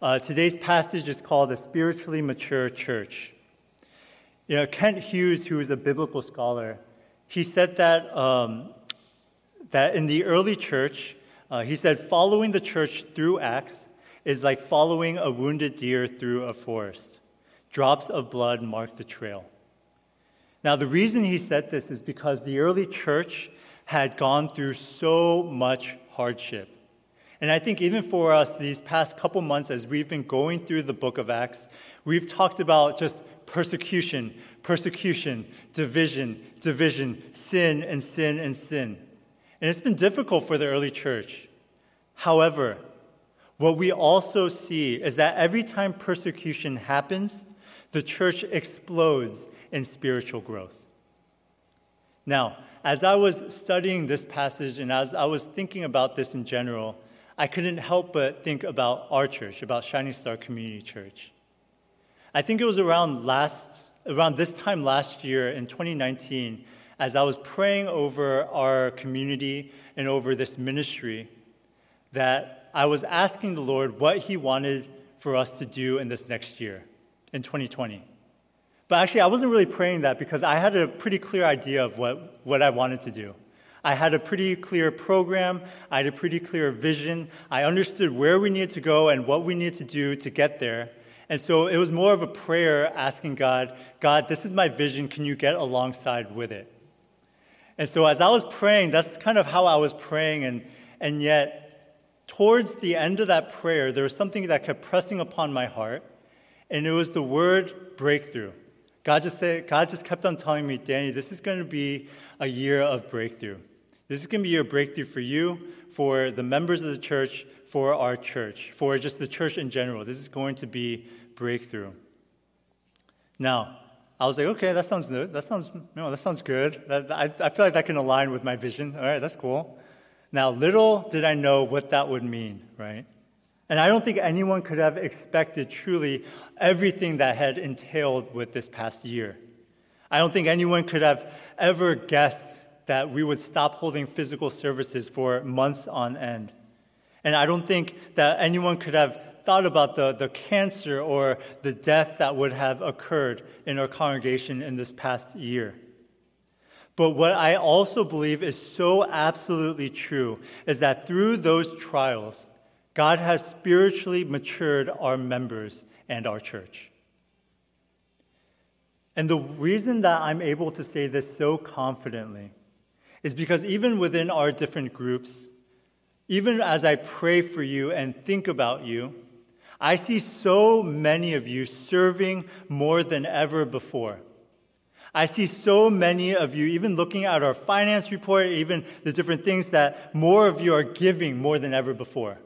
Uh, today's passage is called the spiritually mature church. You know, Kent Hughes, who is a biblical scholar, he said that, um, that in the early church, uh, he said, following the church through Acts is like following a wounded deer through a forest. Drops of blood mark the trail. Now, the reason he said this is because the early church had gone through so much hardship. And I think even for us, these past couple months, as we've been going through the book of Acts, we've talked about just persecution, persecution, division, division, sin, and sin, and sin. And it's been difficult for the early church. However, what we also see is that every time persecution happens, the church explodes in spiritual growth. Now, as I was studying this passage and as I was thinking about this in general, I couldn't help but think about our church, about Shining Star Community Church. I think it was around last around this time last year in 2019 as I was praying over our community and over this ministry that I was asking the Lord what he wanted for us to do in this next year in 2020. But actually, I wasn't really praying that because I had a pretty clear idea of what, what I wanted to do. I had a pretty clear program. I had a pretty clear vision. I understood where we needed to go and what we needed to do to get there. And so it was more of a prayer asking God, God, this is my vision. Can you get alongside with it? And so as I was praying, that's kind of how I was praying. And, and yet, towards the end of that prayer, there was something that kept pressing upon my heart. And it was the word breakthrough. God just, said, God just kept on telling me, Danny, this is going to be a year of breakthrough. This is going to be a breakthrough for you, for the members of the church, for our church, for just the church in general. This is going to be breakthrough. Now, I was like, okay, that sounds good. That sounds, you know, that sounds good. That, I, I feel like that can align with my vision. All right, that's cool. Now, little did I know what that would mean, right? And I don't think anyone could have expected truly everything that had entailed with this past year. I don't think anyone could have ever guessed that we would stop holding physical services for months on end. And I don't think that anyone could have thought about the, the cancer or the death that would have occurred in our congregation in this past year. But what I also believe is so absolutely true is that through those trials, God has spiritually matured our members and our church. And the reason that I'm able to say this so confidently is because even within our different groups, even as I pray for you and think about you, I see so many of you serving more than ever before. I see so many of you, even looking at our finance report, even the different things that more of you are giving more than ever before.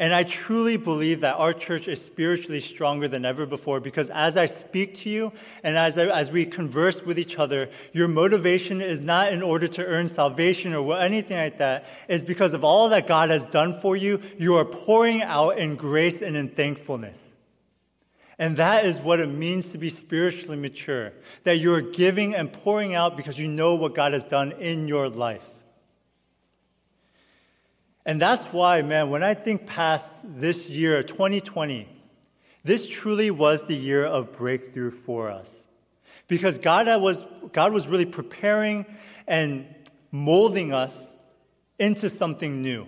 And I truly believe that our church is spiritually stronger than ever before because as I speak to you and as, I, as we converse with each other, your motivation is not in order to earn salvation or anything like that. It's because of all that God has done for you, you are pouring out in grace and in thankfulness. And that is what it means to be spiritually mature. That you are giving and pouring out because you know what God has done in your life. And that's why, man, when I think past this year, 2020, this truly was the year of breakthrough for us. Because God was, God was really preparing and molding us into something new.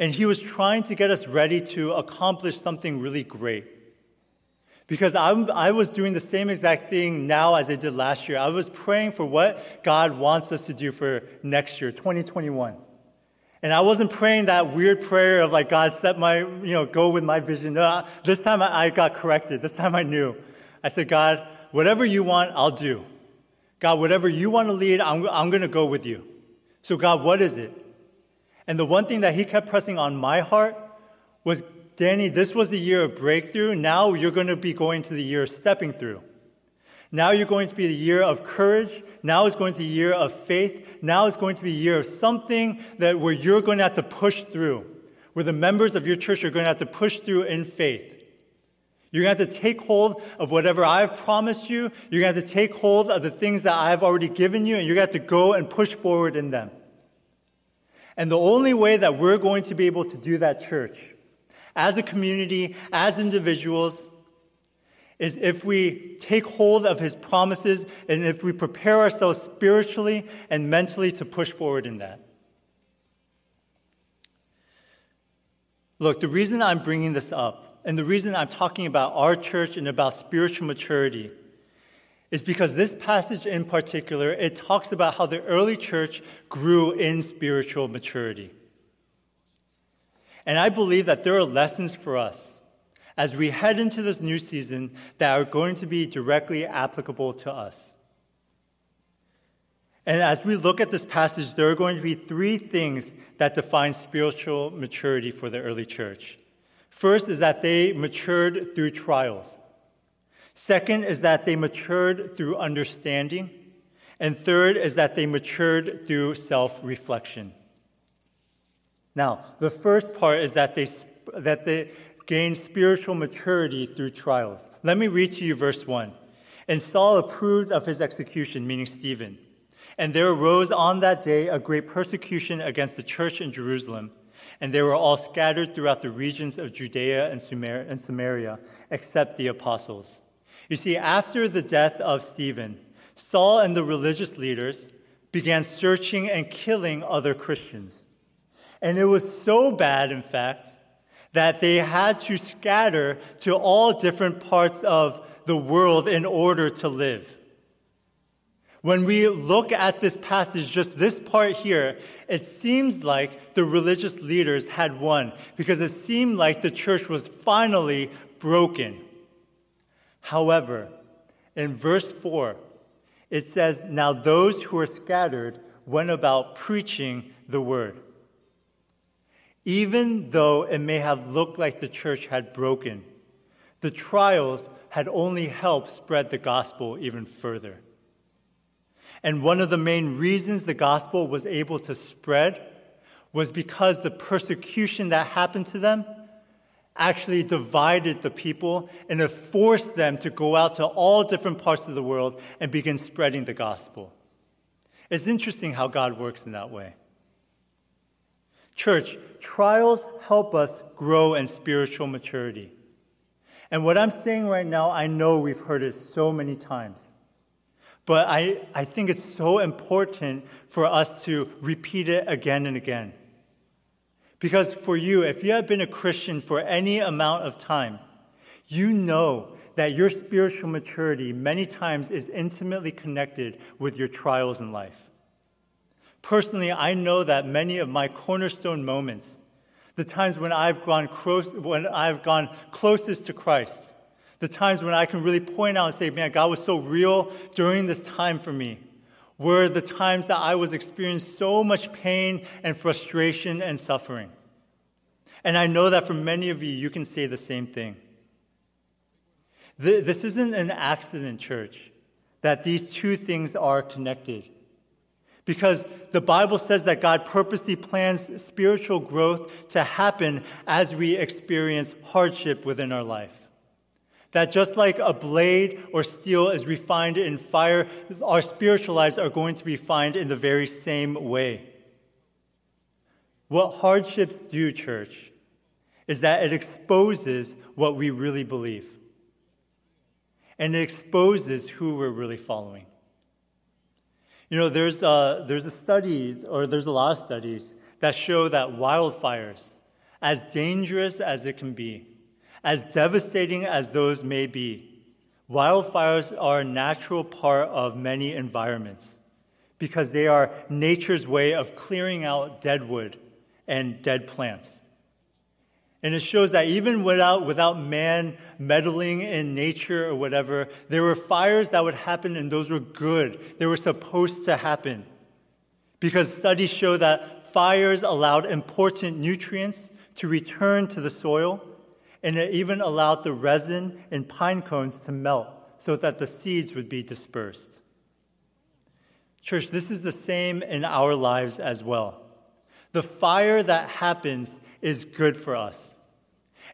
And He was trying to get us ready to accomplish something really great. Because I, I was doing the same exact thing now as I did last year. I was praying for what God wants us to do for next year, 2021. And I wasn't praying that weird prayer of like, God, set my, you know, go with my vision. No, this time I, got corrected. This time I knew. I said, God, whatever you want, I'll do. God, whatever you want to lead, I'm, I'm going to go with you. So, God, what is it? And the one thing that he kept pressing on my heart was, Danny, this was the year of breakthrough. Now you're going to be going to the year of stepping through. Now you're going to be the year of courage. Now is going to be the year of faith. Now is going to be a year of something that where you're going to have to push through, where the members of your church are going to have to push through in faith. You're going to have to take hold of whatever I've promised you. You're going to have to take hold of the things that I've already given you, and you're going to have to go and push forward in them. And the only way that we're going to be able to do that, church, as a community, as individuals, is if we take hold of his promises and if we prepare ourselves spiritually and mentally to push forward in that. Look, the reason I'm bringing this up and the reason I'm talking about our church and about spiritual maturity is because this passage in particular, it talks about how the early church grew in spiritual maturity. And I believe that there are lessons for us as we head into this new season that are going to be directly applicable to us. And as we look at this passage, there are going to be three things that define spiritual maturity for the early church. First is that they matured through trials. Second is that they matured through understanding. And third is that they matured through self reflection. Now, the first part is that they, that they gained spiritual maturity through trials. Let me read to you verse 1. And Saul approved of his execution, meaning Stephen. And there arose on that day a great persecution against the church in Jerusalem, and they were all scattered throughout the regions of Judea and Samaria, except the apostles. You see, after the death of Stephen, Saul and the religious leaders began searching and killing other Christians. And it was so bad, in fact, that they had to scatter to all different parts of the world in order to live. When we look at this passage, just this part here, it seems like the religious leaders had won because it seemed like the church was finally broken. However, in verse 4, it says, Now those who were scattered went about preaching the word. Even though it may have looked like the church had broken, the trials had only helped spread the gospel even further. And one of the main reasons the gospel was able to spread was because the persecution that happened to them actually divided the people and it forced them to go out to all different parts of the world and begin spreading the gospel. It's interesting how God works in that way. Church, trials help us grow in spiritual maturity. And what I'm saying right now, I know we've heard it so many times. But I, I think it's so important for us to repeat it again and again. Because for you, if you have been a Christian for any amount of time, you know that your spiritual maturity many times is intimately connected with your trials in life. Personally, I know that many of my cornerstone moments, the times when I've gone, close, when I've gone closest to Christ, the times when I can really point out and say, man, God was so real during this time for me, were the times that I was experiencing so much pain and frustration and suffering. And I know that for many of you, you can say the same thing. This isn't an accident, church, that these two things are connected. Because the Bible says that God purposely plans spiritual growth to happen as we experience hardship within our life. That just like a blade or steel is refined in fire, our spiritual lives are going to be refined in the very same way. What hardships do, church, is that it exposes what we really believe. And it exposes who we're really following. You know, there's a, there's a study, or there's a lot of studies, that show that wildfires, as dangerous as it can be, as devastating as those may be, wildfires are a natural part of many environments because they are nature's way of clearing out dead wood and dead plants. And it shows that even without, without man meddling in nature or whatever, there were fires that would happen and those were good. They were supposed to happen. Because studies show that fires allowed important nutrients to return to the soil, and it even allowed the resin in pine cones to melt so that the seeds would be dispersed. Church, this is the same in our lives as well. The fire that happens is good for us.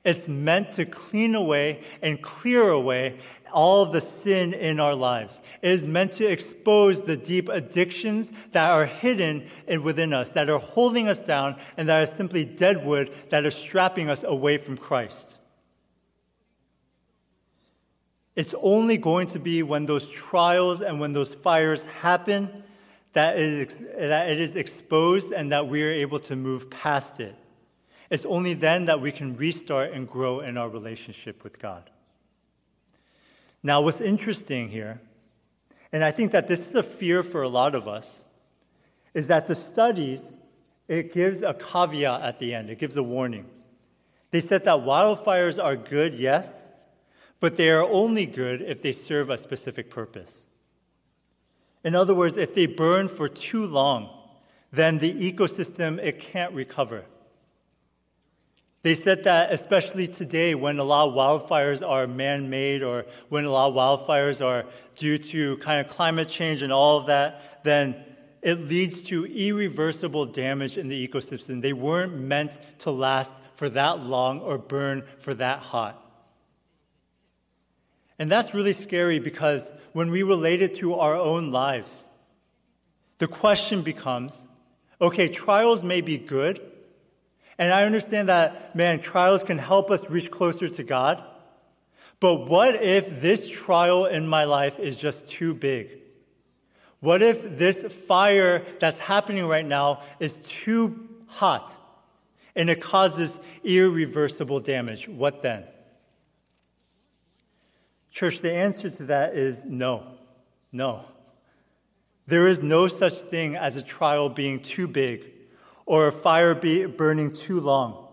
It's meant to clean away and clear away all the sin in our lives. It is meant to expose the deep addictions that are hidden within us, that are holding us down, and that are simply dead wood that are strapping us away from Christ. It's only going to be when those trials and when those fires happen that it is, that it is exposed and that we are able to move past it. It's only then that we can restart and grow in our relationship with God. Now, what's interesting here, and I think that this is a fear for a lot of us, is that the studies, it gives a caveat at the end, it gives a warning. They said that wildfires are good, yes, but they are only good if they serve a specific purpose. In other words, if they burn for too long, then the ecosystem it can't recover. They said that especially today when a lot of wildfires are man-made or when a lot of wildfires are due to kind of climate change and all of that, then it leads to irreversible damage in the ecosystem. They weren't meant to last for that long or burn for that hot. And that's really scary because when we relate it to our own lives, the question becomes okay, trials may be good, and I understand that, man, trials can help us reach closer to God. But what if this trial in my life is just too big? What if this fire that's happening right now is too hot and it causes irreversible damage? What then? Church, the answer to that is no. No. There is no such thing as a trial being too big or a fire be burning too long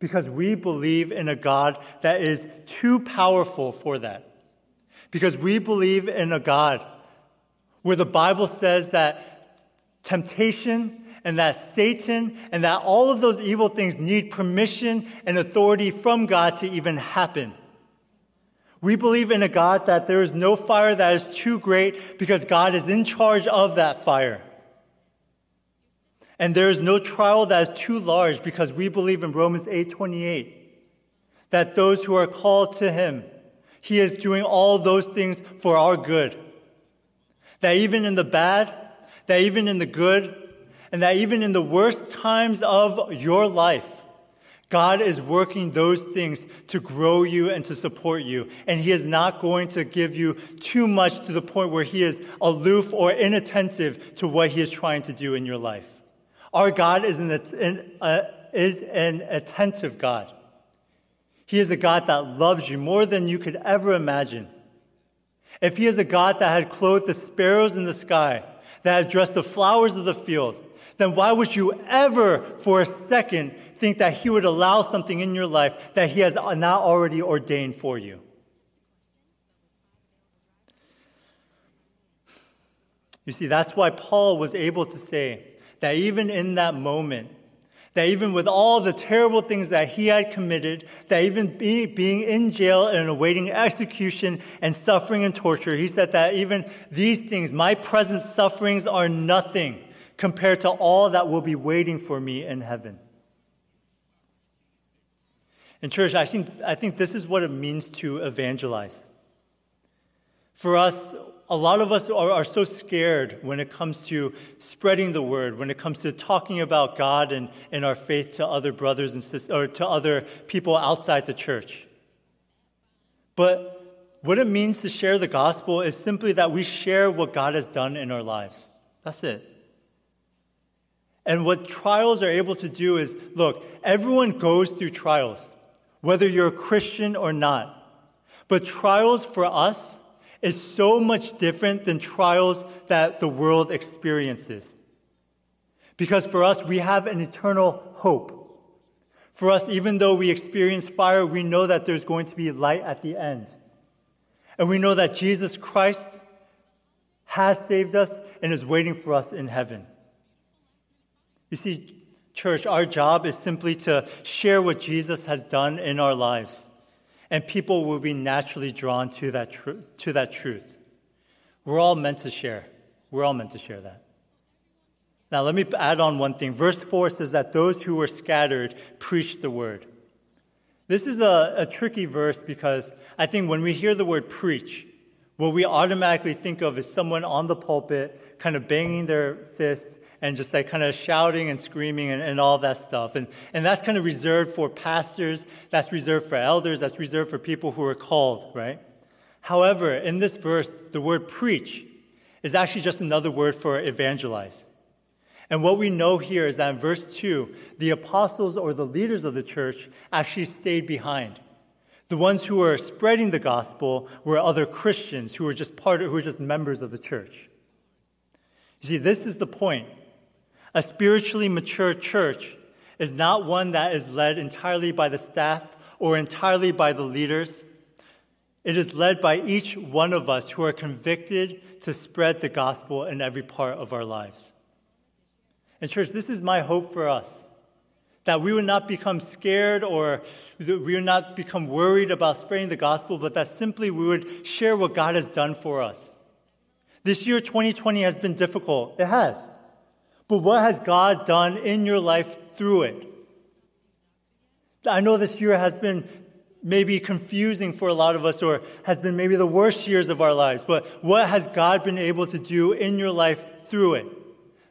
because we believe in a God that is too powerful for that. Because we believe in a God where the Bible says that temptation and that Satan and that all of those evil things need permission and authority from God to even happen. We believe in a God that there is no fire that is too great because God is in charge of that fire. And there is no trial that is too large because we believe in Romans 8:28 that those who are called to him he is doing all those things for our good. That even in the bad, that even in the good, and that even in the worst times of your life, God is working those things to grow you and to support you. And He is not going to give you too much to the point where He is aloof or inattentive to what He is trying to do in your life. Our God is an, an, uh, is an attentive God. He is a God that loves you more than you could ever imagine. If He is a God that had clothed the sparrows in the sky, that had dressed the flowers of the field, then why would you ever for a second think that He would allow something in your life that He has not already ordained for you? You see, that's why Paul was able to say, that even in that moment, that even with all the terrible things that he had committed, that even be, being in jail and awaiting execution and suffering and torture, he said that even these things, my present sufferings are nothing compared to all that will be waiting for me in heaven. And, church, I think, I think this is what it means to evangelize. For us, a lot of us are, are, so scared when it comes to spreading the word, when it comes to talking about God and, and our faith to other brothers and sisters, or to other people outside the church. But what it means to share the gospel is simply that we share what God has done in our lives. That's it. And what trials are able to do is look, everyone goes through trials, whether you're a Christian or not. But trials for us is so much different than trials that the world experiences. Because for us, we have an eternal hope. For us, even though we experience fire, we know that there's going to be light at the end. And we know that Jesus Christ has saved us and is waiting for us in heaven. You see, church, our job is simply to share what Jesus has done in our lives and people will be naturally drawn to that, tr- to that truth. We're all meant to share. We're all meant to share that. Now, let me add on one thing. Verse 4 says that those who were scattered preached the word. This is a, a tricky verse because I think when we hear the word preach, what we automatically think of is someone on the pulpit kind of banging their fists and just like kind of shouting and screaming and, and all that stuff. And, and that's kind of reserved for pastors, that's reserved for elders, that's reserved for people who are called, right? However, in this verse, the word preach is actually just another word for evangelize. And what we know here is that in verse 2, the apostles or the leaders of the church actually stayed behind. The ones who were spreading the gospel were other Christians who were just part of, who were just members of the church. You see, this is the point. A spiritually mature church is not one that is led entirely by the staff or entirely by the leaders. It is led by each one of us who are convicted to spread the gospel in every part of our lives. And, church, this is my hope for us that we would not become scared or we would not become worried about spreading the gospel, but that simply we would share what God has done for us. This year, 2020, has been difficult. It has. But what has God done in your life through it? I know this year has been maybe confusing for a lot of us or has been maybe the worst years of our lives, but what has God been able to do in your life through it?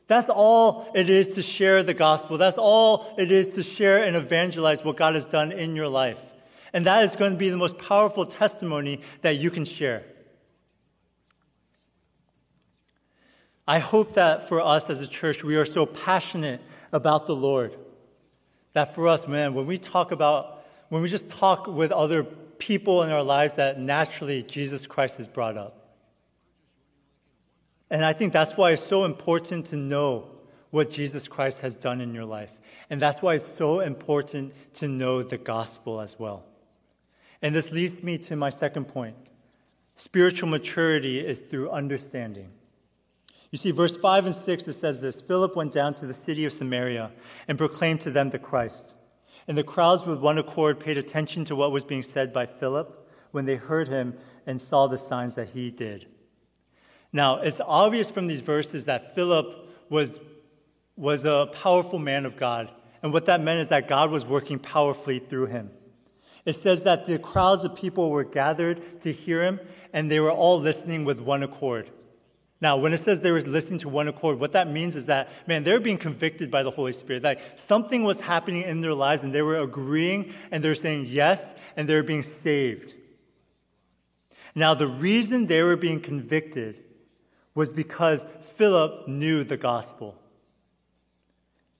That's all it is to share the gospel. That's all it is to share and evangelize what God has done in your life. And that is going to be the most powerful testimony that you can share. I hope that for us as a church, we are so passionate about the Lord that for us, man, when we talk about, when we just talk with other people in our lives, that naturally Jesus Christ is brought up. And I think that's why it's so important to know what Jesus Christ has done in your life. And that's why it's so important to know the gospel as well. And this leads me to my second point spiritual maturity is through understanding. You see, verse 5 and 6, it says this Philip went down to the city of Samaria and proclaimed to them the Christ. And the crowds with one accord paid attention to what was being said by Philip when they heard him and saw the signs that he did. Now, it's obvious from these verses that Philip was, was a powerful man of God. And what that meant is that God was working powerfully through him. It says that the crowds of people were gathered to hear him, and they were all listening with one accord. Now, when it says they were listening to one accord, what that means is that, man, they're being convicted by the Holy Spirit. Like something was happening in their lives, and they were agreeing, and they're saying yes, and they're being saved. Now, the reason they were being convicted was because Philip knew the gospel.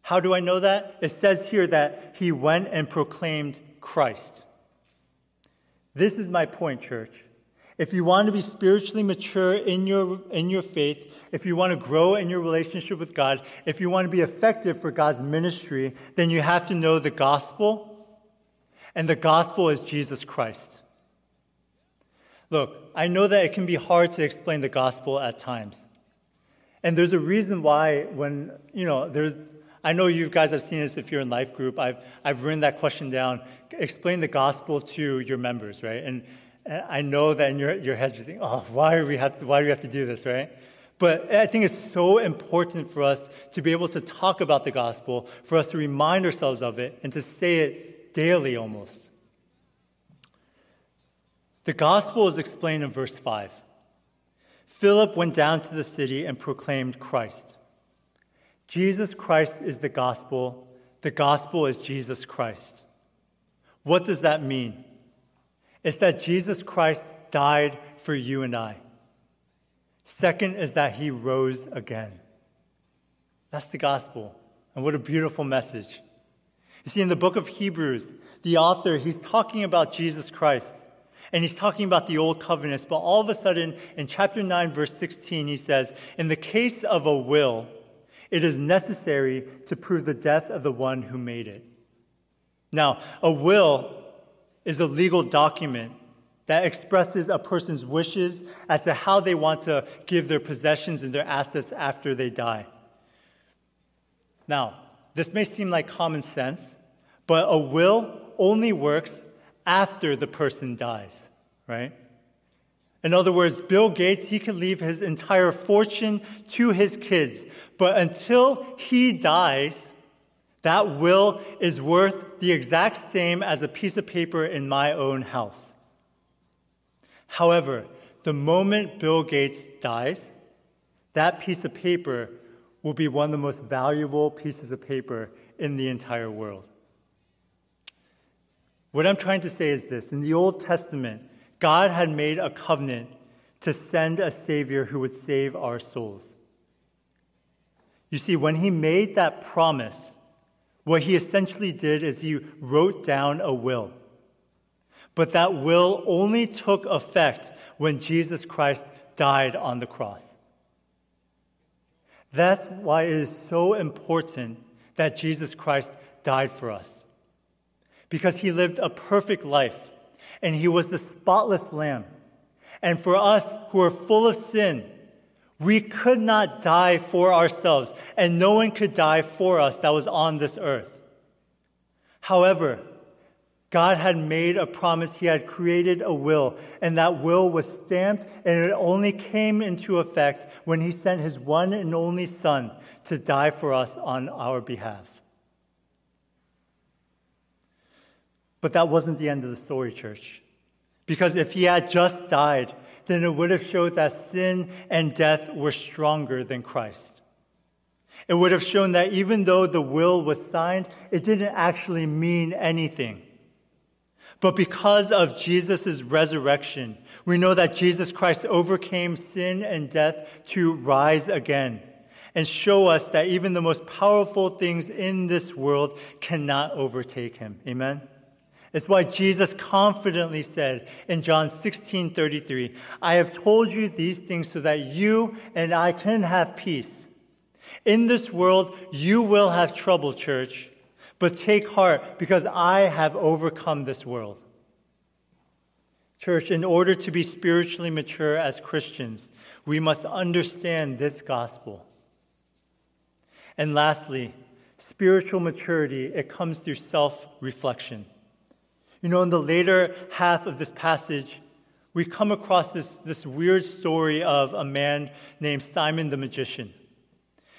How do I know that? It says here that he went and proclaimed Christ. This is my point, church. If you want to be spiritually mature in your, in your faith, if you want to grow in your relationship with God, if you want to be effective for God's ministry, then you have to know the gospel. And the gospel is Jesus Christ. Look, I know that it can be hard to explain the gospel at times. And there's a reason why when, you know, there's, I know you guys have seen this if you're in life group. I've, I've written that question down. Explain the gospel to your members, right? And, and I know that in your, your heads you think, oh, why do, we have to, why do we have to do this, right? But I think it's so important for us to be able to talk about the gospel, for us to remind ourselves of it, and to say it daily almost. The gospel is explained in verse 5. Philip went down to the city and proclaimed Christ. Jesus Christ is the gospel. The gospel is Jesus Christ. What does that mean? It's that Jesus Christ died for you and I. Second is that he rose again. That's the gospel. And what a beautiful message. You see, in the book of Hebrews, the author, he's talking about Jesus Christ and he's talking about the old covenants. But all of a sudden, in chapter 9, verse 16, he says, In the case of a will, it is necessary to prove the death of the one who made it. Now, a will is a legal document that expresses a person's wishes as to how they want to give their possessions and their assets after they die. Now, this may seem like common sense, but a will only works after the person dies, right? In other words, Bill Gates, he could leave his entire fortune to his kids, but until he dies, That will is worth the exact same as a piece of paper in my own house. However, the moment Bill Gates dies, that piece of paper will be one of the most valuable pieces of paper in the entire world. What I'm trying to say is this in the Old Testament, God had made a covenant to send a Savior who would save our souls. You see, when He made that promise, what He essentially did is He wrote down a will. But that will only took effect when Jesus Christ died on the cross. That's why it is so important that Jesus Christ died for us because he lived a perfect life and he was the spotless lamb. And for us who are full of sin, we could not die for ourselves, and no one could die for us that was on this earth. However, God had made a promise. He had created a will, and that will was stamped, and it only came into effect when He sent His one and only Son to die for us on our behalf. But that wasn't the end of the story, church. Because if he had just died, then it would have showed that sin and death were stronger than Christ. It would have shown that even though the will was signed, it didn't actually mean anything. But because of Jesus' resurrection, we know that Jesus Christ overcame sin and death to rise again and show us that even the most powerful things in this world cannot overtake him. Amen? It's why Jesus confidently said in John 16 33, I have told you these things so that you and I can have peace. In this world, you will have trouble, church, but take heart because I have overcome this world. Church, in order to be spiritually mature as Christians, we must understand this gospel. And lastly, spiritual maturity, it comes through self reflection. You know, in the later half of this passage, we come across this, this weird story of a man named Simon the magician.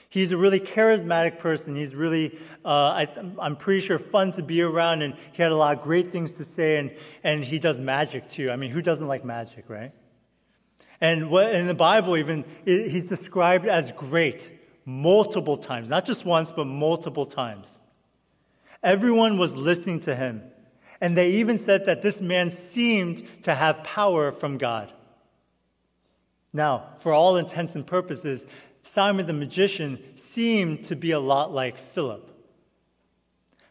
He's a really charismatic person. He's really, uh, I, am pretty sure, fun to be around, and he had a lot of great things to say, and, and he does magic too. I mean, who doesn't like magic, right? And what, in the Bible, even, he's described as great multiple times, not just once, but multiple times. Everyone was listening to him. And they even said that this man seemed to have power from God. Now, for all intents and purposes, Simon the magician seemed to be a lot like Philip.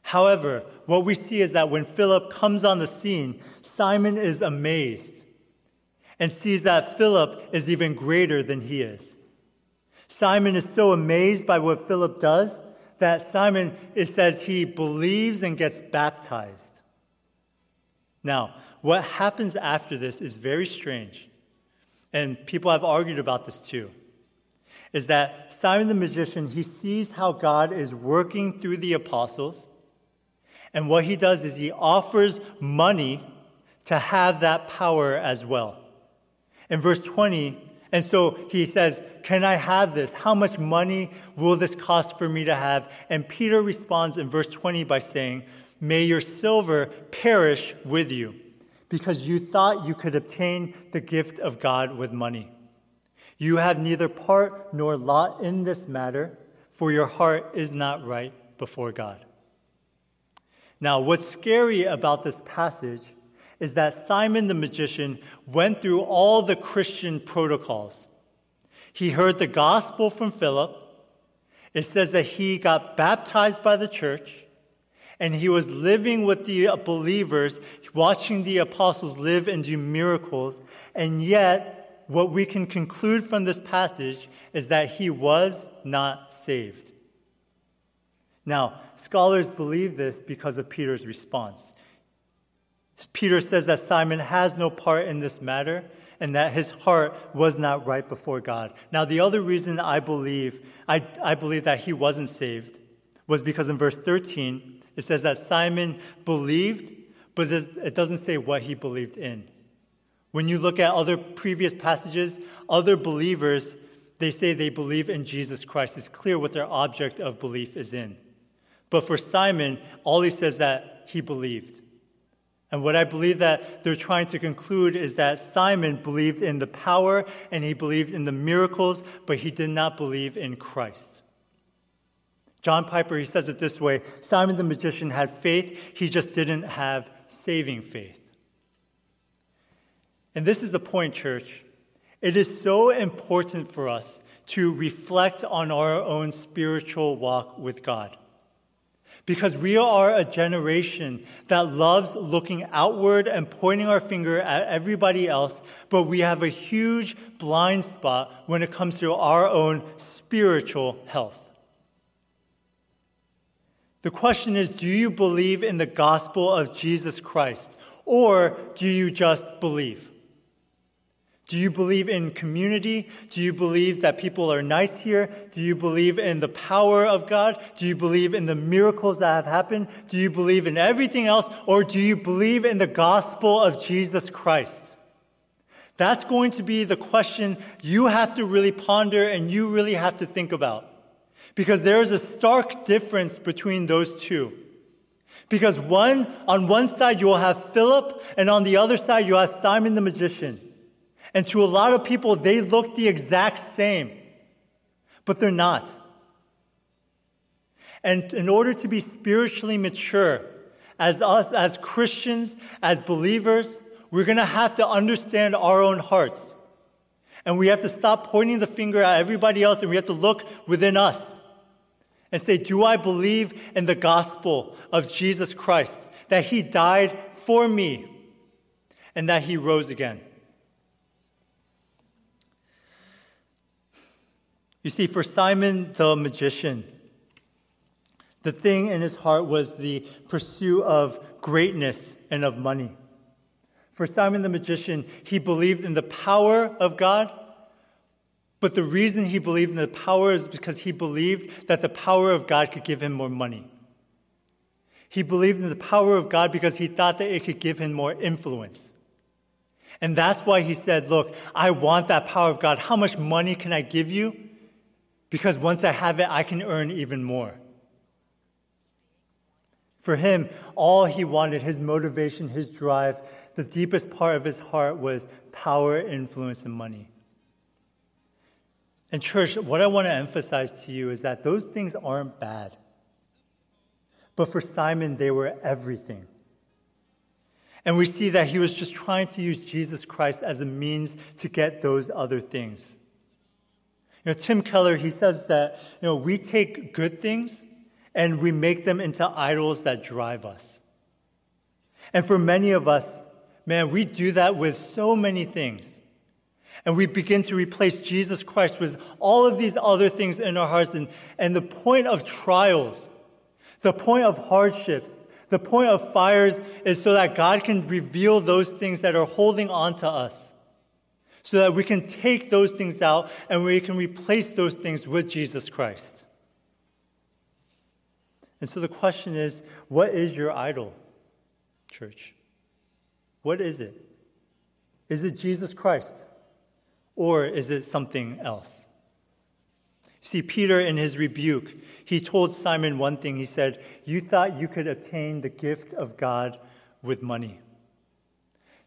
However, what we see is that when Philip comes on the scene, Simon is amazed and sees that Philip is even greater than he is. Simon is so amazed by what Philip does that Simon, it says he believes and gets baptized. Now, what happens after this is very strange. And people have argued about this too. Is that Simon the magician, he sees how God is working through the apostles. And what he does is he offers money to have that power as well. In verse 20, and so he says, Can I have this? How much money will this cost for me to have? And Peter responds in verse 20 by saying, May your silver perish with you, because you thought you could obtain the gift of God with money. You have neither part nor lot in this matter, for your heart is not right before God. Now, what's scary about this passage is that Simon the magician went through all the Christian protocols. He heard the gospel from Philip. It says that he got baptized by the church and he was living with the believers, watching the apostles live and do miracles. And yet, what we can conclude from this passage is that he was not saved. Now, scholars believe this because of Peter's response. Peter says that Simon has no part in this matter and that his heart was not right before God. Now, the other reason I believe, I, I believe that he wasn't saved was because in verse 13, it says that Simon believed, but it doesn't say what he believed in. When you look at other previous passages, other believers, they say they believe in Jesus Christ. It's clear what their object of belief is in. But for Simon, all he says that he believed. And what I believe that they're trying to conclude is that Simon believed in the power and he believed in the miracles, but he did not believe in Christ. John Piper, he says it this way Simon the magician had faith, he just didn't have saving faith. And this is the point, church. It is so important for us to reflect on our own spiritual walk with God. Because we are a generation that loves looking outward and pointing our finger at everybody else, but we have a huge blind spot when it comes to our own spiritual health. The question is do you believe in the gospel of Jesus Christ, or do you just believe? Do you believe in community? Do you believe that people are nice here? Do you believe in the power of God? Do you believe in the miracles that have happened? Do you believe in everything else? Or do you believe in the gospel of Jesus Christ? That's going to be the question you have to really ponder and you really have to think about. Because there is a stark difference between those two. Because one, on one side you will have Philip, and on the other side you have Simon the magician. And to a lot of people, they look the exact same, but they're not. And in order to be spiritually mature, as us, as Christians, as believers, we're going to have to understand our own hearts. And we have to stop pointing the finger at everybody else and we have to look within us and say, Do I believe in the gospel of Jesus Christ? That he died for me and that he rose again. You see, for Simon the magician, the thing in his heart was the pursuit of greatness and of money. For Simon the magician, he believed in the power of God, but the reason he believed in the power is because he believed that the power of God could give him more money. He believed in the power of God because he thought that it could give him more influence. And that's why he said, Look, I want that power of God. How much money can I give you? because once I have it, I can earn even more. For him, all he wanted, his motivation, his drive, the deepest part of his heart was power, influence, and money. And, church, what I want to emphasize to you is that those things aren't bad. But for Simon, they were everything. And we see that he was just trying to use Jesus Christ as a means to get those other things. You know, Tim Keller, he says that, you know, we take good things and we make them into idols that drive us. And for many of us, man, we do that with so many things. And we begin to replace Jesus Christ with all of these other things in our hearts. And, and the point of trials, the point of hardships, the point of fires is so that God can reveal those things that are holding on to us so that we can take those things out and we can replace those things with Jesus Christ. And so the question is what is your idol, church? What is it? Is it Jesus Christ? Or is it something else? See, Peter, in his rebuke, he told Simon one thing. He said, You thought you could obtain the gift of God with money.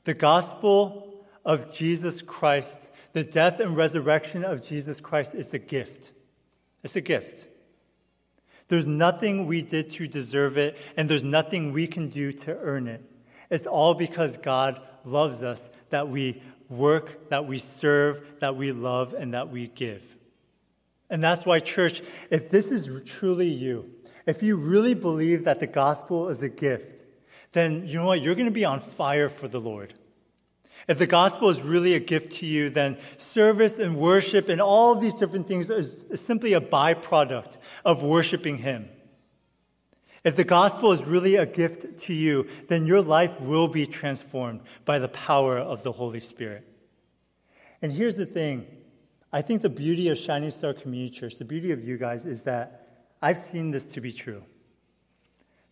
The gospel of Jesus Christ, the death and resurrection of Jesus Christ, is a gift. It's a gift. There's nothing we did to deserve it, and there's nothing we can do to earn it. It's all because God loves us that we work, that we serve, that we love, and that we give. And that's why, church, if this is truly you, if you really believe that the gospel is a gift, then you know what? You're going to be on fire for the Lord. If the gospel is really a gift to you, then service and worship and all these different things is simply a byproduct of worshiping Him. If the gospel is really a gift to you, then your life will be transformed by the power of the Holy Spirit. And here's the thing I think the beauty of Shining Star Community Church, the beauty of you guys, is that I've seen this to be true.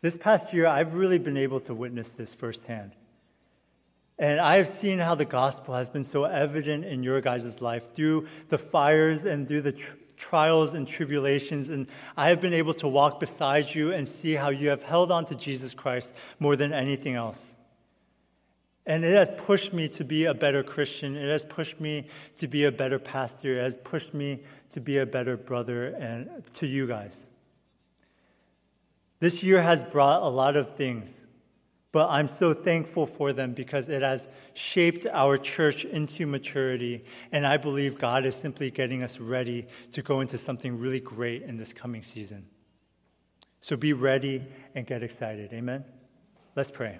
This past year, I've really been able to witness this firsthand. And I've seen how the gospel has been so evident in your guys' life through the fires and through the, tr- trials and tribulations, and I have been able to walk beside you and see how you have held on to Jesus Christ more than anything else. And it has pushed me to be a better Christian. It has pushed me to be a better pastor. It has pushed me to be a better brother and to you guys. This year has brought a lot of things, but I'm so thankful for them because it has shaped our church into maturity. And I believe God is simply getting us ready to go into something really great in this coming season. So be ready and get excited. Amen. Let's pray.